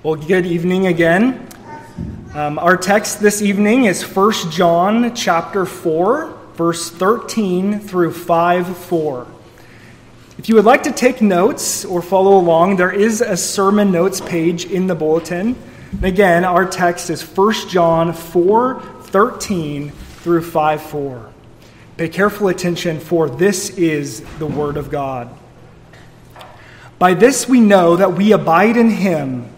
Well, good evening again. Um, our text this evening is 1 John chapter 4, verse 13 through 5 4. If you would like to take notes or follow along, there is a sermon notes page in the bulletin. And again, our text is 1 John 4 13 through 5 4. Pay careful attention, for this is the Word of God. By this we know that we abide in Him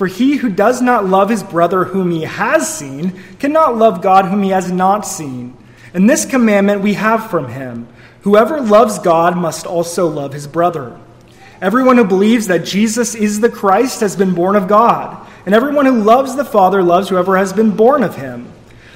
For he who does not love his brother whom he has seen cannot love God whom he has not seen. And this commandment we have from him whoever loves God must also love his brother. Everyone who believes that Jesus is the Christ has been born of God, and everyone who loves the Father loves whoever has been born of him.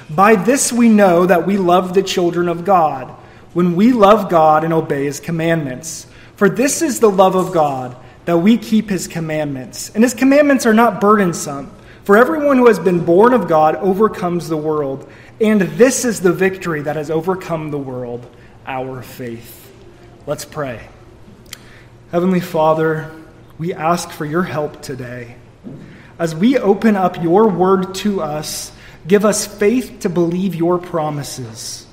By this we know that we love the children of God, when we love God and obey his commandments. For this is the love of God that we keep his commandments. And his commandments are not burdensome, for everyone who has been born of God overcomes the world. And this is the victory that has overcome the world, our faith. Let's pray. Heavenly Father, we ask for your help today. As we open up your word to us, give us faith to believe your promises.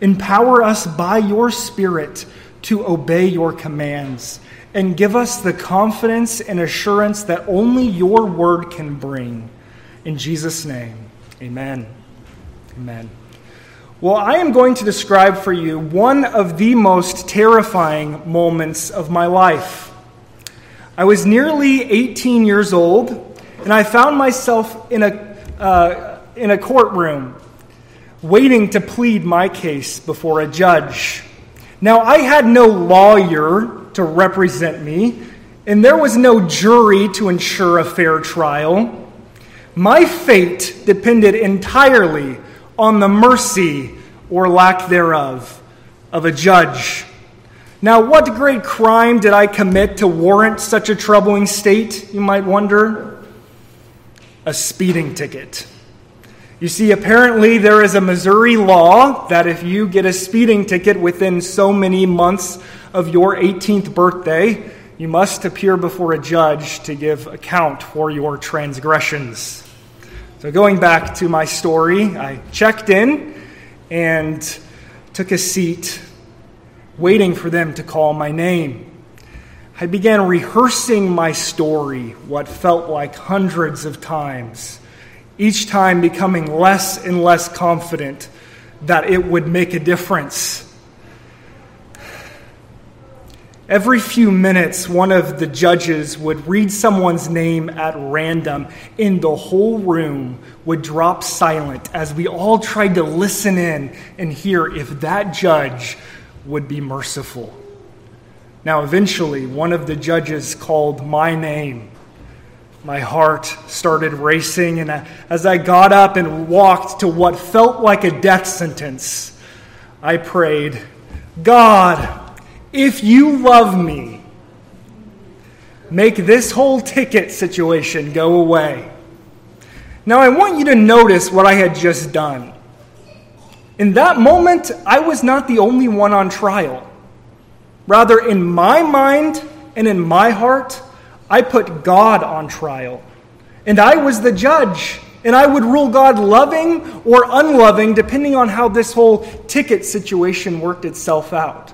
Empower us by your Spirit to obey your commands and give us the confidence and assurance that only your word can bring. In Jesus' name, amen. Amen. Well, I am going to describe for you one of the most terrifying moments of my life. I was nearly 18 years old, and I found myself in a, uh, in a courtroom waiting to plead my case before a judge. Now, I had no lawyer to represent me, and there was no jury to ensure a fair trial. My fate depended entirely on the mercy or lack thereof of a judge. Now, what great crime did I commit to warrant such a troubling state, you might wonder? A speeding ticket. You see, apparently, there is a Missouri law that if you get a speeding ticket within so many months of your 18th birthday, you must appear before a judge to give account for your transgressions. So, going back to my story, I checked in and took a seat, waiting for them to call my name. I began rehearsing my story, what felt like hundreds of times each time becoming less and less confident that it would make a difference. Every few minutes, one of the judges would read someone's name at random, and the whole room would drop silent as we all tried to listen in and hear if that judge would be merciful. Now, eventually, one of the judges called my name my heart started racing, and as I got up and walked to what felt like a death sentence, I prayed, God, if you love me, make this whole ticket situation go away. Now, I want you to notice what I had just done. In that moment, I was not the only one on trial. Rather, in my mind and in my heart, I put God on trial, and I was the judge, and I would rule God loving or unloving depending on how this whole ticket situation worked itself out.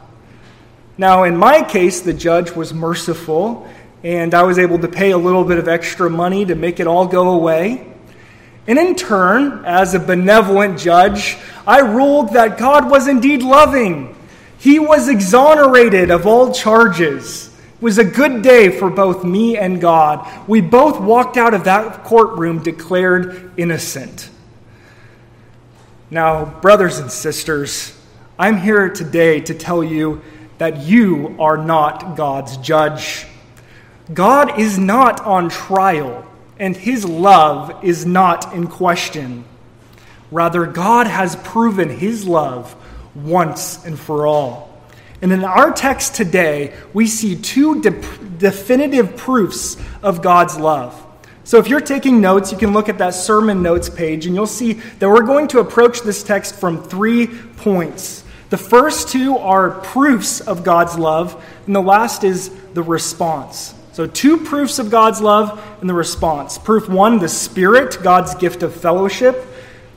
Now, in my case, the judge was merciful, and I was able to pay a little bit of extra money to make it all go away. And in turn, as a benevolent judge, I ruled that God was indeed loving He was exonerated of all charges. Was a good day for both me and God. We both walked out of that courtroom declared innocent. Now, brothers and sisters, I'm here today to tell you that you are not God's judge. God is not on trial, and his love is not in question. Rather, God has proven his love once and for all. And in our text today, we see two de- definitive proofs of God's love. So if you're taking notes, you can look at that sermon notes page and you'll see that we're going to approach this text from three points. The first two are proofs of God's love, and the last is the response. So, two proofs of God's love and the response. Proof one, the Spirit, God's gift of fellowship,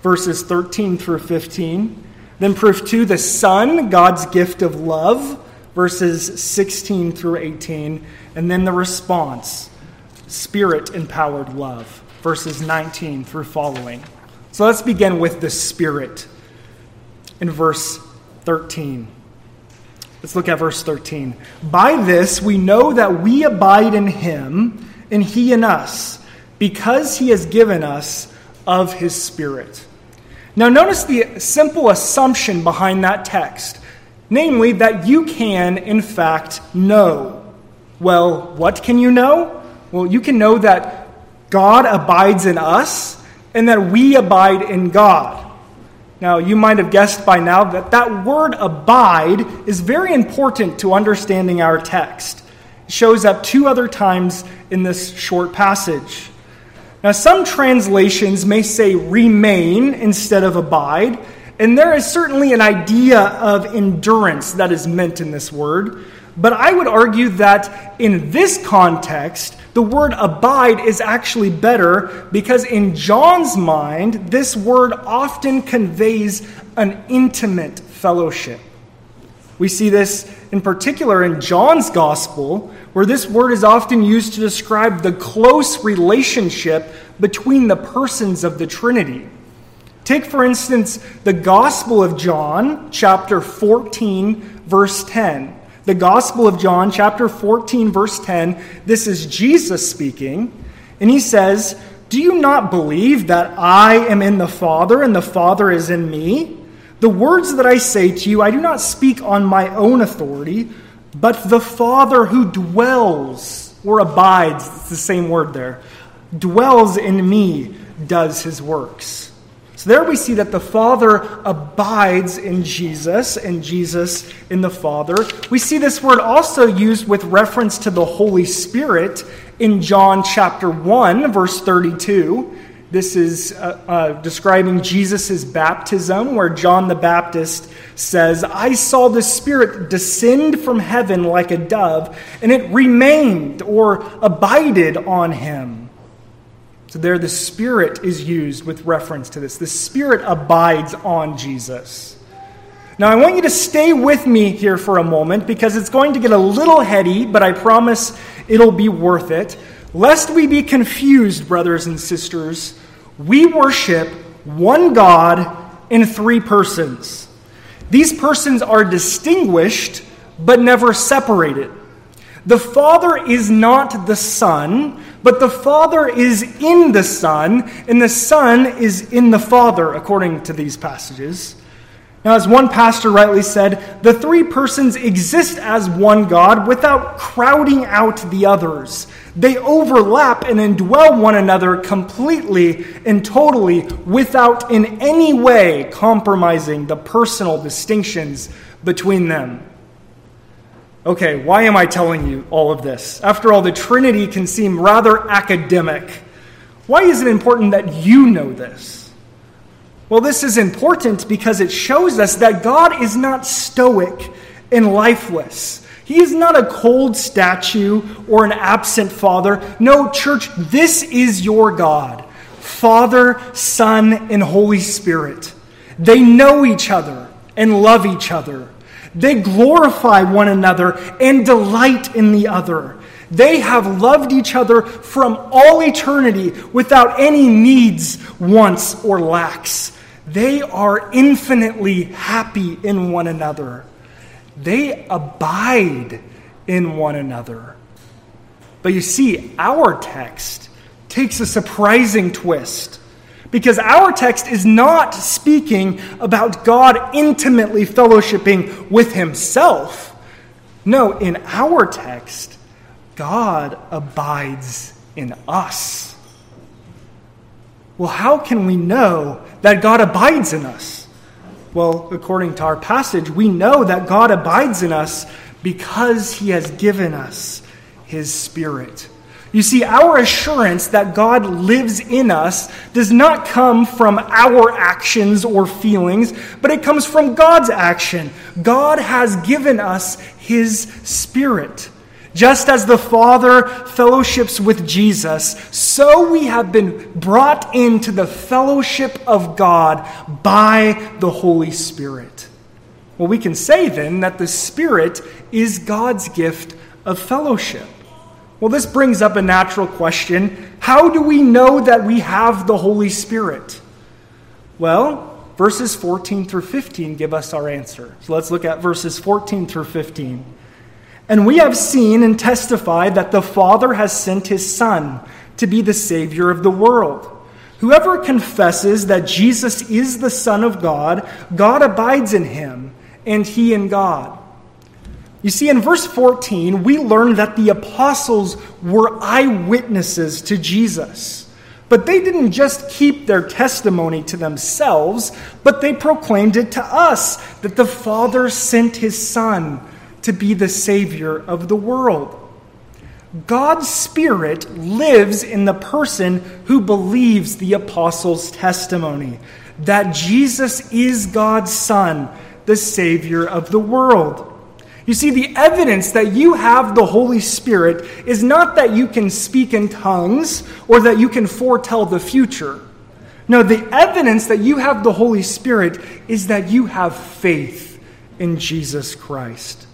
verses 13 through 15. Then, proof two, the Son, God's gift of love, verses 16 through 18. And then the response, Spirit empowered love, verses 19 through following. So let's begin with the Spirit in verse 13. Let's look at verse 13. By this we know that we abide in him and he in us, because he has given us of his Spirit. Now, notice the simple assumption behind that text, namely that you can, in fact, know. Well, what can you know? Well, you can know that God abides in us and that we abide in God. Now, you might have guessed by now that that word abide is very important to understanding our text. It shows up two other times in this short passage. Now, some translations may say remain instead of abide, and there is certainly an idea of endurance that is meant in this word. But I would argue that in this context, the word abide is actually better because in John's mind, this word often conveys an intimate fellowship. We see this in particular in John's gospel, where this word is often used to describe the close relationship between the persons of the Trinity. Take, for instance, the Gospel of John, chapter 14, verse 10. The Gospel of John, chapter 14, verse 10. This is Jesus speaking, and he says, Do you not believe that I am in the Father and the Father is in me? The words that I say to you, I do not speak on my own authority, but the Father who dwells or abides, it's the same word there, dwells in me does his works. So there we see that the Father abides in Jesus and Jesus in the Father. We see this word also used with reference to the Holy Spirit in John chapter 1, verse 32. This is uh, uh, describing Jesus' baptism, where John the Baptist says, I saw the Spirit descend from heaven like a dove, and it remained or abided on him. So, there the Spirit is used with reference to this. The Spirit abides on Jesus. Now, I want you to stay with me here for a moment because it's going to get a little heady, but I promise it'll be worth it. Lest we be confused, brothers and sisters, we worship one God in three persons. These persons are distinguished but never separated. The Father is not the Son, but the Father is in the Son, and the Son is in the Father, according to these passages. Now, as one pastor rightly said, the three persons exist as one God without crowding out the others. They overlap and indwell one another completely and totally without in any way compromising the personal distinctions between them. Okay, why am I telling you all of this? After all, the Trinity can seem rather academic. Why is it important that you know this? Well, this is important because it shows us that God is not stoic and lifeless. He is not a cold statue or an absent father. No, church, this is your God Father, Son, and Holy Spirit. They know each other and love each other. They glorify one another and delight in the other. They have loved each other from all eternity without any needs, wants, or lacks. They are infinitely happy in one another. they abide in one another. But you see, our text takes a surprising twist. Because our text is not speaking about God intimately fellowshipping with himself. No, in our text, God abides in us. Well, how can we know that God abides in us? Well, according to our passage, we know that God abides in us because he has given us his Spirit. You see, our assurance that God lives in us does not come from our actions or feelings, but it comes from God's action. God has given us His Spirit. Just as the Father fellowships with Jesus, so we have been brought into the fellowship of God by the Holy Spirit. Well, we can say then that the Spirit is God's gift of fellowship. Well, this brings up a natural question. How do we know that we have the Holy Spirit? Well, verses 14 through 15 give us our answer. So let's look at verses 14 through 15. And we have seen and testified that the Father has sent his Son to be the Savior of the world. Whoever confesses that Jesus is the Son of God, God abides in him, and he in God. You see, in verse 14, we learn that the apostles were eyewitnesses to Jesus. But they didn't just keep their testimony to themselves, but they proclaimed it to us that the Father sent his Son to be the Savior of the world. God's Spirit lives in the person who believes the apostles' testimony that Jesus is God's Son, the Savior of the world. You see, the evidence that you have the Holy Spirit is not that you can speak in tongues or that you can foretell the future. No, the evidence that you have the Holy Spirit is that you have faith in Jesus Christ.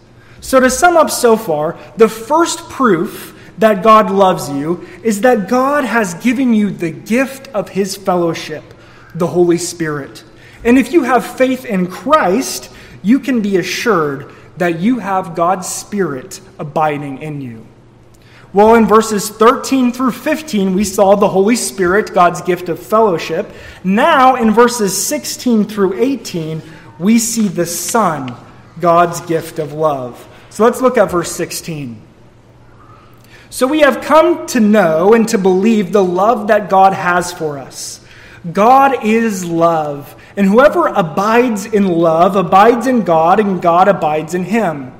So, to sum up so far, the first proof that God loves you is that God has given you the gift of His fellowship, the Holy Spirit. And if you have faith in Christ, you can be assured that you have God's Spirit abiding in you. Well, in verses 13 through 15, we saw the Holy Spirit, God's gift of fellowship. Now, in verses 16 through 18, we see the Son, God's gift of love. So let's look at verse 16. So we have come to know and to believe the love that God has for us. God is love. And whoever abides in love abides in God, and God abides in him.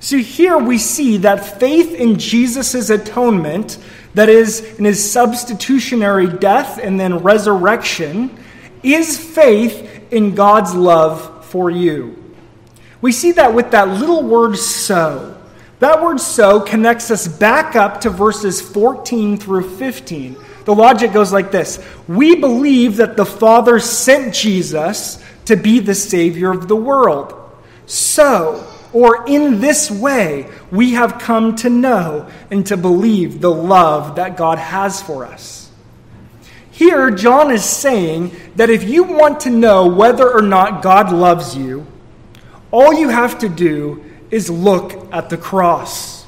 So here we see that faith in Jesus' atonement, that is, in his substitutionary death and then resurrection, is faith in God's love for you. We see that with that little word so. That word so connects us back up to verses 14 through 15 the logic goes like this We believe that the Father sent Jesus to be the Savior of the world. So, or in this way, we have come to know and to believe the love that God has for us. Here, John is saying that if you want to know whether or not God loves you, all you have to do is look at the cross.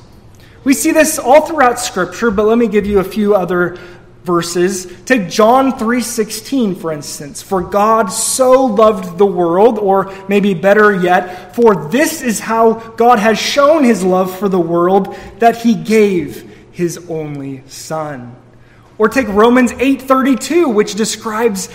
We see this all throughout Scripture, but let me give you a few other verses. Take John 3:16 for instance. For God so loved the world or maybe better yet, for this is how God has shown his love for the world that he gave his only son. Or take Romans 8:32 which describes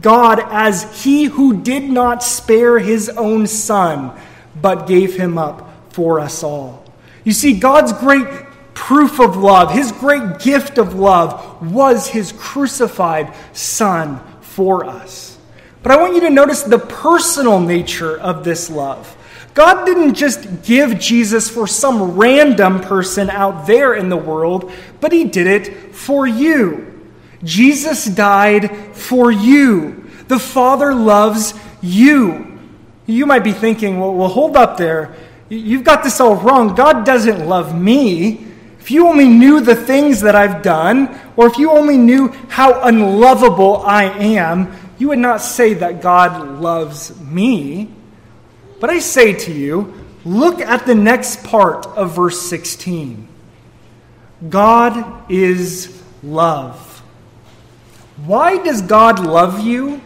God as he who did not spare his own son but gave him up for us all. You see God's great proof of love, his great gift of love, was his crucified Son for us. But I want you to notice the personal nature of this love. God didn't just give Jesus for some random person out there in the world, but he did it for you. Jesus died for you. The Father loves you. You might be thinking, well, well hold up there. You've got this all wrong. God doesn't love me. If you only knew the things that I've done, or if you only knew how unlovable I am, you would not say that God loves me. But I say to you, look at the next part of verse 16. God is love. Why does God love you?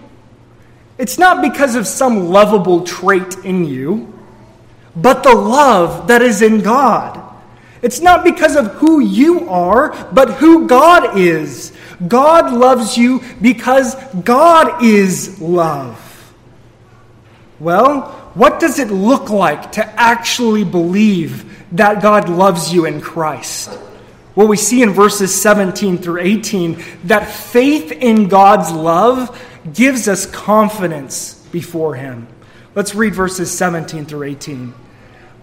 It's not because of some lovable trait in you, but the love that is in God. It's not because of who you are, but who God is. God loves you because God is love. Well, what does it look like to actually believe that God loves you in Christ? Well, we see in verses 17 through 18 that faith in God's love gives us confidence before Him. Let's read verses 17 through 18.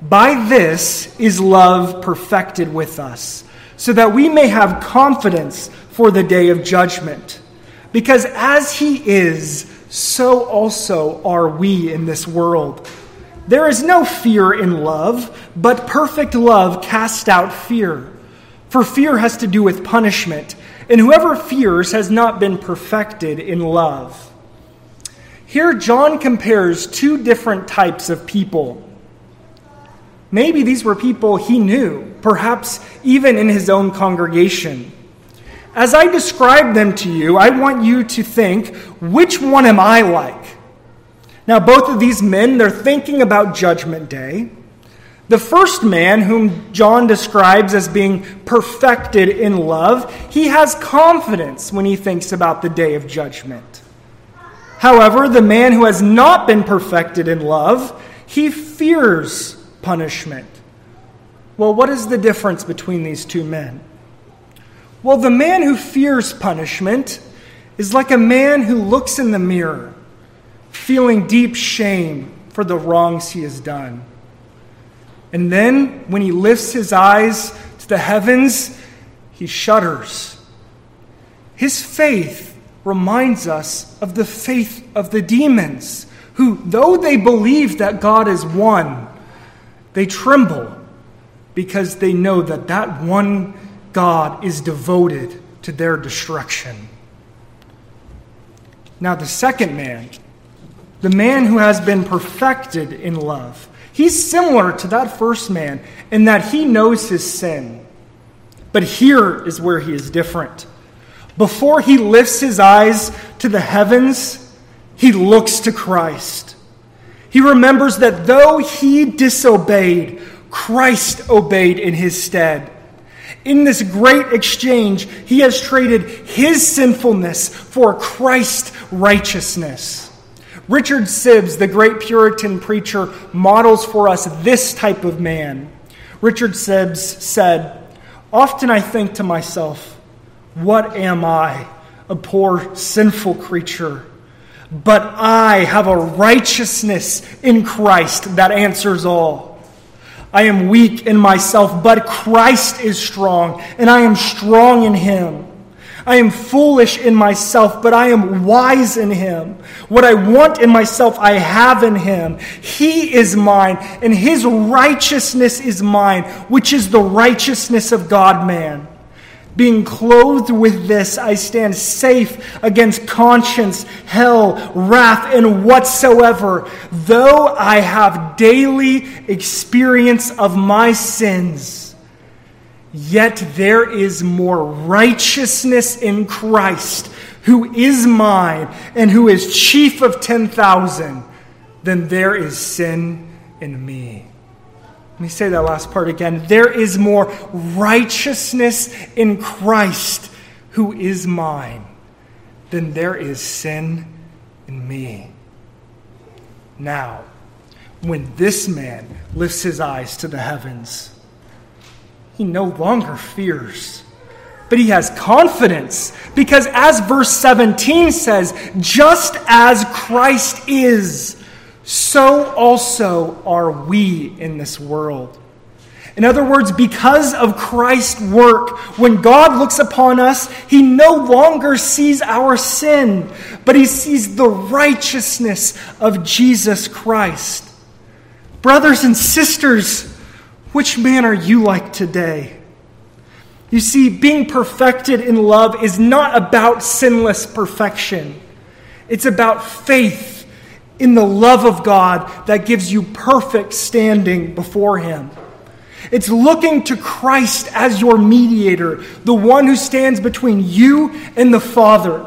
By this is love perfected with us, so that we may have confidence for the day of judgment. Because as He is, so also are we in this world. There is no fear in love, but perfect love casts out fear. For fear has to do with punishment, and whoever fears has not been perfected in love. Here, John compares two different types of people. Maybe these were people he knew, perhaps even in his own congregation. As I describe them to you, I want you to think which one am I like? Now, both of these men, they're thinking about Judgment Day. The first man, whom John describes as being perfected in love, he has confidence when he thinks about the day of judgment. However, the man who has not been perfected in love, he fears punishment. Well, what is the difference between these two men? Well, the man who fears punishment is like a man who looks in the mirror, feeling deep shame for the wrongs he has done. And then, when he lifts his eyes to the heavens, he shudders. His faith reminds us of the faith of the demons, who, though they believe that God is one, they tremble because they know that that one God is devoted to their destruction. Now, the second man, the man who has been perfected in love, he's similar to that first man in that he knows his sin. But here is where he is different. Before he lifts his eyes to the heavens, he looks to Christ. He remembers that though he disobeyed, Christ obeyed in his stead. In this great exchange, he has traded his sinfulness for Christ's righteousness. Richard Sibbes, the great Puritan preacher, models for us this type of man. Richard Sibbes said, Often I think to myself, what am I? A poor, sinful creature. But I have a righteousness in Christ that answers all. I am weak in myself, but Christ is strong, and I am strong in him. I am foolish in myself, but I am wise in him. What I want in myself, I have in him. He is mine, and his righteousness is mine, which is the righteousness of God man. Being clothed with this, I stand safe against conscience, hell, wrath, and whatsoever, though I have daily experience of my sins. Yet there is more righteousness in Christ, who is mine and who is chief of 10,000, than there is sin in me. Let me say that last part again. There is more righteousness in Christ who is mine than there is sin in me. Now, when this man lifts his eyes to the heavens, he no longer fears, but he has confidence because, as verse 17 says, just as Christ is so also are we in this world. In other words, because of Christ's work, when God looks upon us, he no longer sees our sin, but he sees the righteousness of Jesus Christ. Brothers and sisters, which man are you like today? You see, being perfected in love is not about sinless perfection, it's about faith in the love of God that gives you perfect standing before Him. It's looking to Christ as your mediator, the one who stands between you and the Father.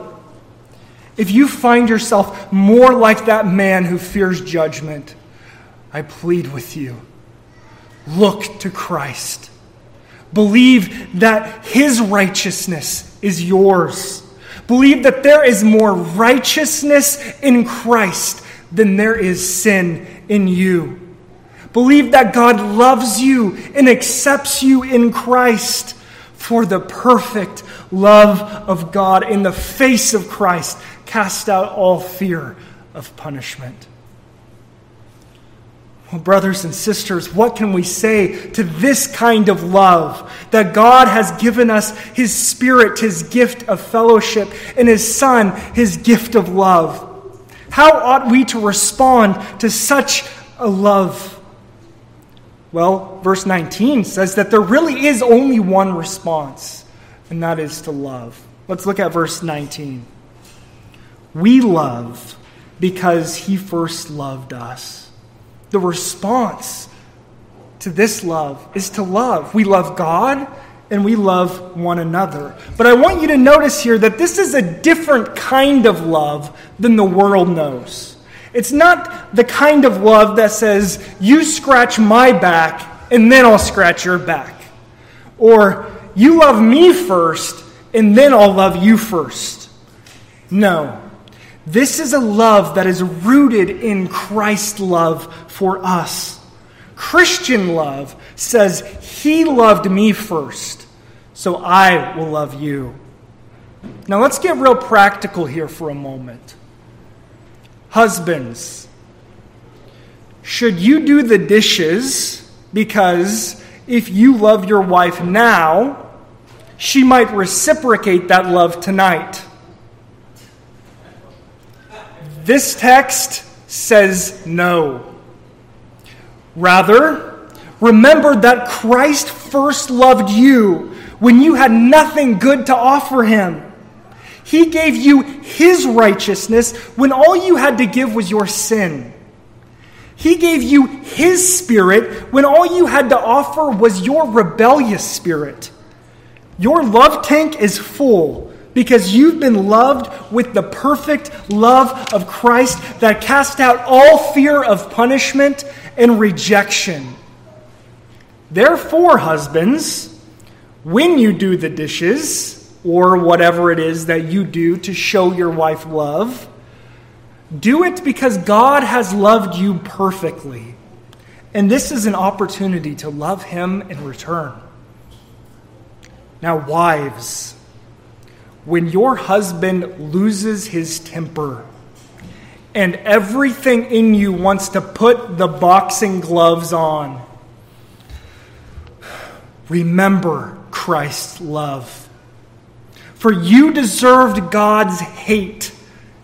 If you find yourself more like that man who fears judgment, I plead with you look to Christ. Believe that his righteousness is yours. Believe that there is more righteousness in Christ than there is sin in you. Believe that God loves you and accepts you in Christ for the perfect love of God in the face of Christ. Cast out all fear of punishment. Well, brothers and sisters, what can we say to this kind of love that God has given us His Spirit, His gift of fellowship, and His Son, His gift of love? How ought we to respond to such a love? Well, verse 19 says that there really is only one response, and that is to love. Let's look at verse 19. We love because he first loved us. The response to this love is to love. We love God and we love one another. But I want you to notice here that this is a different kind of love than the world knows. It's not the kind of love that says, you scratch my back and then I'll scratch your back. Or you love me first and then I'll love you first. No. This is a love that is rooted in Christ's love for us. Christian love says, He loved me first, so I will love you. Now let's get real practical here for a moment. Husbands, should you do the dishes because if you love your wife now, she might reciprocate that love tonight? This text says no. Rather, remember that Christ first loved you when you had nothing good to offer him. He gave you His righteousness when all you had to give was your sin. He gave you His Spirit when all you had to offer was your rebellious spirit. Your love tank is full because you've been loved with the perfect love of Christ that cast out all fear of punishment and rejection. Therefore, husbands, when you do the dishes, or whatever it is that you do to show your wife love, do it because God has loved you perfectly. And this is an opportunity to love Him in return. Now, wives, when your husband loses his temper and everything in you wants to put the boxing gloves on, remember Christ's love. For you deserved God's hate,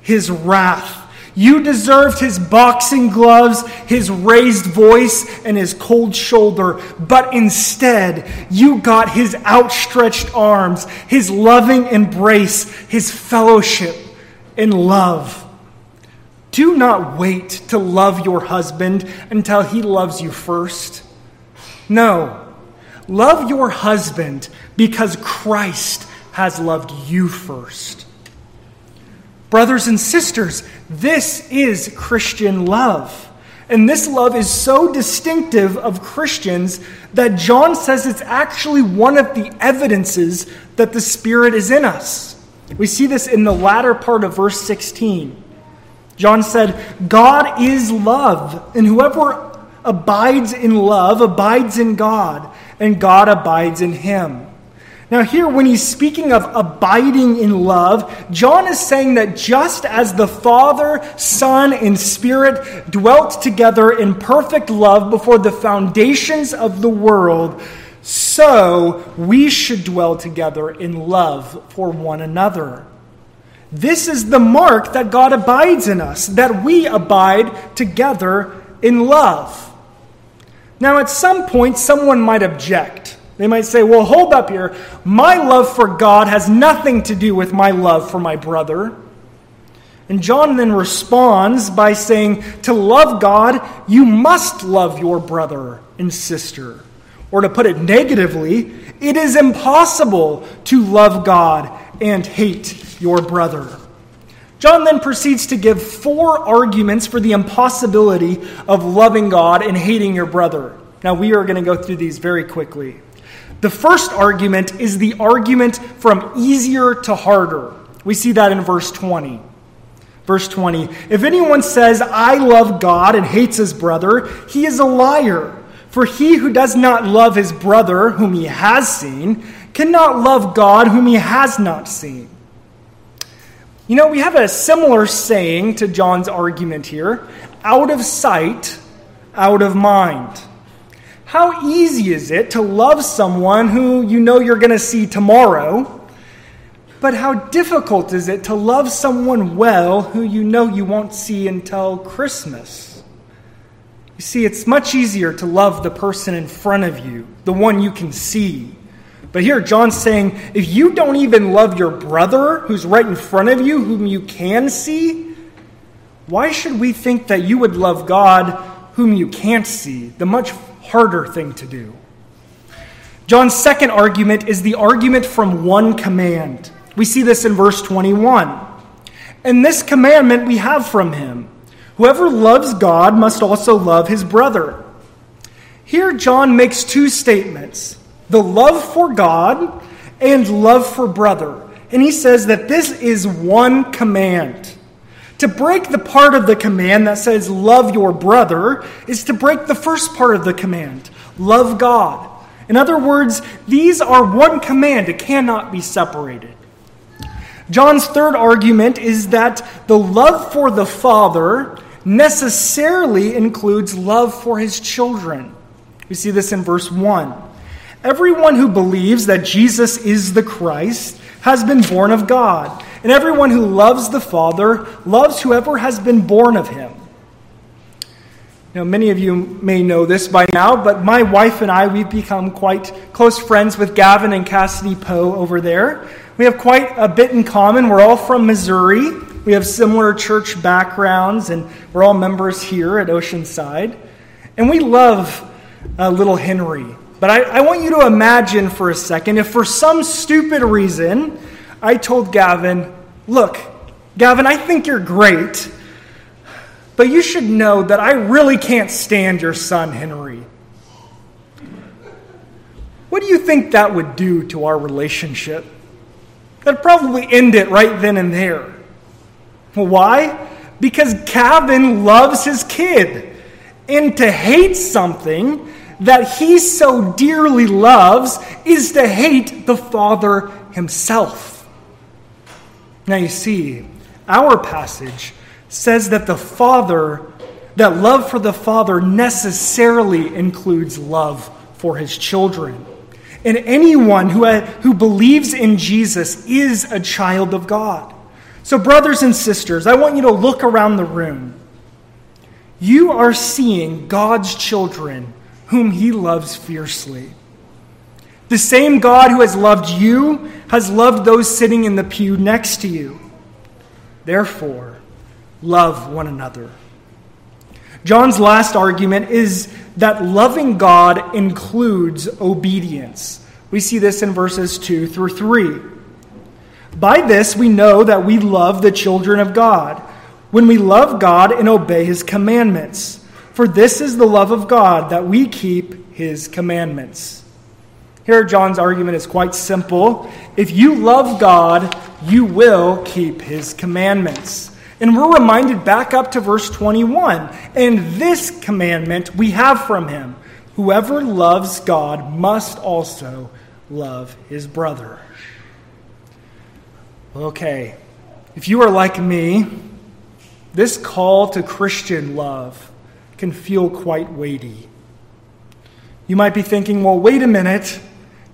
his wrath. You deserved his boxing gloves, his raised voice, and his cold shoulder. But instead, you got his outstretched arms, his loving embrace, his fellowship and love. Do not wait to love your husband until he loves you first. No, love your husband because Christ has loved you first. Brothers and sisters, this is Christian love. And this love is so distinctive of Christians that John says it's actually one of the evidences that the Spirit is in us. We see this in the latter part of verse 16. John said, God is love, and whoever abides in love abides in God, and God abides in him. Now, here, when he's speaking of abiding in love, John is saying that just as the Father, Son, and Spirit dwelt together in perfect love before the foundations of the world, so we should dwell together in love for one another. This is the mark that God abides in us, that we abide together in love. Now, at some point, someone might object. They might say, well, hold up here. My love for God has nothing to do with my love for my brother. And John then responds by saying, To love God, you must love your brother and sister. Or to put it negatively, it is impossible to love God and hate your brother. John then proceeds to give four arguments for the impossibility of loving God and hating your brother. Now, we are going to go through these very quickly. The first argument is the argument from easier to harder. We see that in verse 20. Verse 20 If anyone says, I love God and hates his brother, he is a liar. For he who does not love his brother, whom he has seen, cannot love God, whom he has not seen. You know, we have a similar saying to John's argument here out of sight, out of mind. How easy is it to love someone who you know you're going to see tomorrow? But how difficult is it to love someone well who you know you won't see until Christmas? You see, it's much easier to love the person in front of you, the one you can see. But here, John's saying if you don't even love your brother who's right in front of you, whom you can see, why should we think that you would love God whom you can't see? The much harder thing to do. John's second argument is the argument from one command. We see this in verse 21. And this commandment we have from him whoever loves God must also love his brother. Here, John makes two statements the love for God and love for brother. And he says that this is one command. To break the part of the command that says, love your brother, is to break the first part of the command, love God. In other words, these are one command, it cannot be separated. John's third argument is that the love for the Father necessarily includes love for his children. We see this in verse 1. Everyone who believes that Jesus is the Christ has been born of God. And everyone who loves the Father loves whoever has been born of him. Now, many of you may know this by now, but my wife and I, we've become quite close friends with Gavin and Cassidy Poe over there. We have quite a bit in common. We're all from Missouri. We have similar church backgrounds, and we're all members here at Oceanside. And we love uh, little Henry. But I, I want you to imagine for a second if for some stupid reason I told Gavin, Look, Gavin, I think you're great, but you should know that I really can't stand your son, Henry. What do you think that would do to our relationship? That'd probably end it right then and there. Why? Because Gavin loves his kid. And to hate something that he so dearly loves is to hate the Father himself. Now you see, our passage says that the Father, that love for the Father necessarily includes love for his children. And anyone who, uh, who believes in Jesus is a child of God. So, brothers and sisters, I want you to look around the room. You are seeing God's children whom he loves fiercely. The same God who has loved you has loved those sitting in the pew next to you. Therefore, love one another. John's last argument is that loving God includes obedience. We see this in verses 2 through 3. By this we know that we love the children of God, when we love God and obey his commandments. For this is the love of God, that we keep his commandments. Here, John's argument is quite simple. If you love God, you will keep his commandments. And we're reminded back up to verse 21. And this commandment we have from him whoever loves God must also love his brother. Okay, if you are like me, this call to Christian love can feel quite weighty. You might be thinking, well, wait a minute.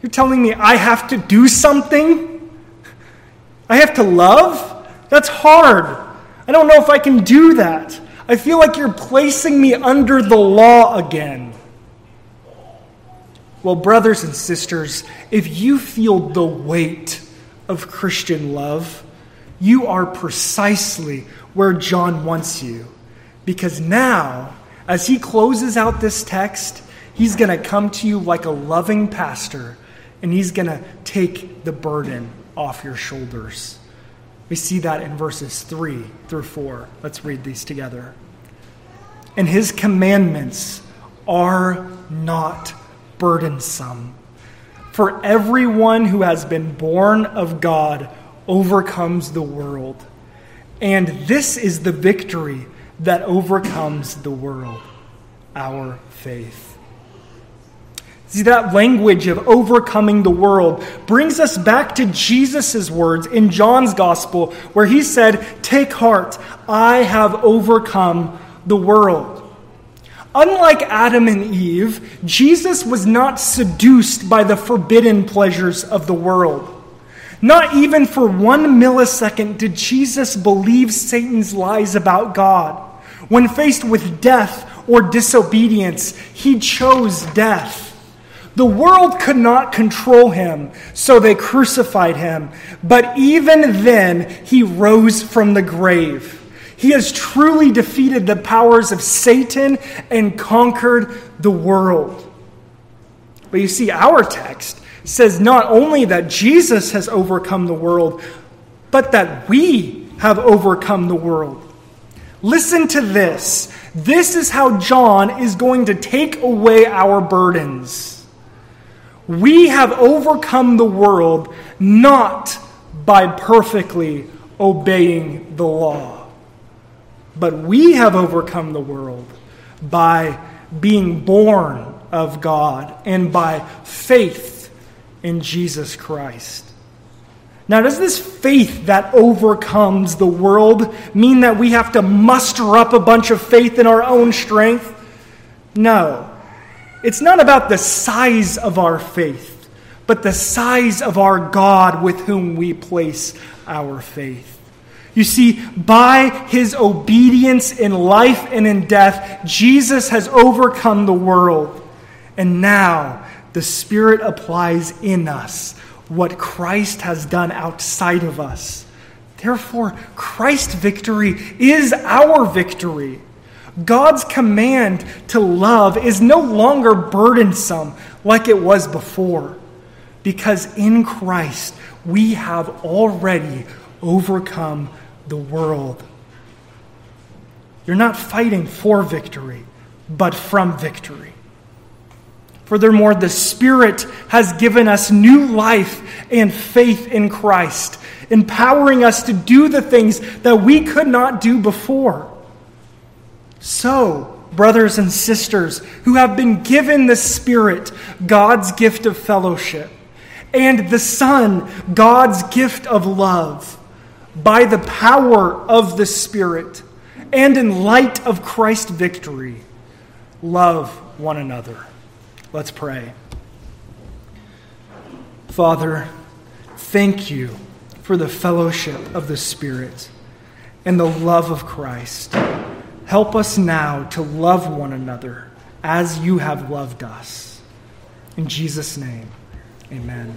You're telling me I have to do something? I have to love? That's hard. I don't know if I can do that. I feel like you're placing me under the law again. Well, brothers and sisters, if you feel the weight of Christian love, you are precisely where John wants you. Because now, as he closes out this text, he's going to come to you like a loving pastor and he's going to take the burden off your shoulders. We see that in verses 3 through 4. Let's read these together. And his commandments are not burdensome. For everyone who has been born of God overcomes the world. And this is the victory that overcomes the world our faith. See, that language of overcoming the world brings us back to Jesus' words in John's gospel, where he said, Take heart, I have overcome the world. Unlike Adam and Eve, Jesus was not seduced by the forbidden pleasures of the world. Not even for one millisecond did Jesus believe Satan's lies about God. When faced with death or disobedience, he chose death. The world could not control him, so they crucified him. But even then, he rose from the grave. He has truly defeated the powers of Satan and conquered the world. But you see, our text says not only that Jesus has overcome the world, but that we have overcome the world. Listen to this. This is how John is going to take away our burdens. We have overcome the world not by perfectly obeying the law, but we have overcome the world by being born of God and by faith in Jesus Christ. Now, does this faith that overcomes the world mean that we have to muster up a bunch of faith in our own strength? No. It's not about the size of our faith, but the size of our God with whom we place our faith. You see, by his obedience in life and in death, Jesus has overcome the world. And now the Spirit applies in us what Christ has done outside of us. Therefore, Christ's victory is our victory. God's command to love is no longer burdensome like it was before, because in Christ we have already overcome the world. You're not fighting for victory, but from victory. Furthermore, the Spirit has given us new life and faith in Christ, empowering us to do the things that we could not do before. So, brothers and sisters who have been given the Spirit, God's gift of fellowship, and the Son, God's gift of love, by the power of the Spirit, and in light of Christ's victory, love one another. Let's pray. Father, thank you for the fellowship of the Spirit and the love of Christ. Help us now to love one another as you have loved us. In Jesus' name, amen.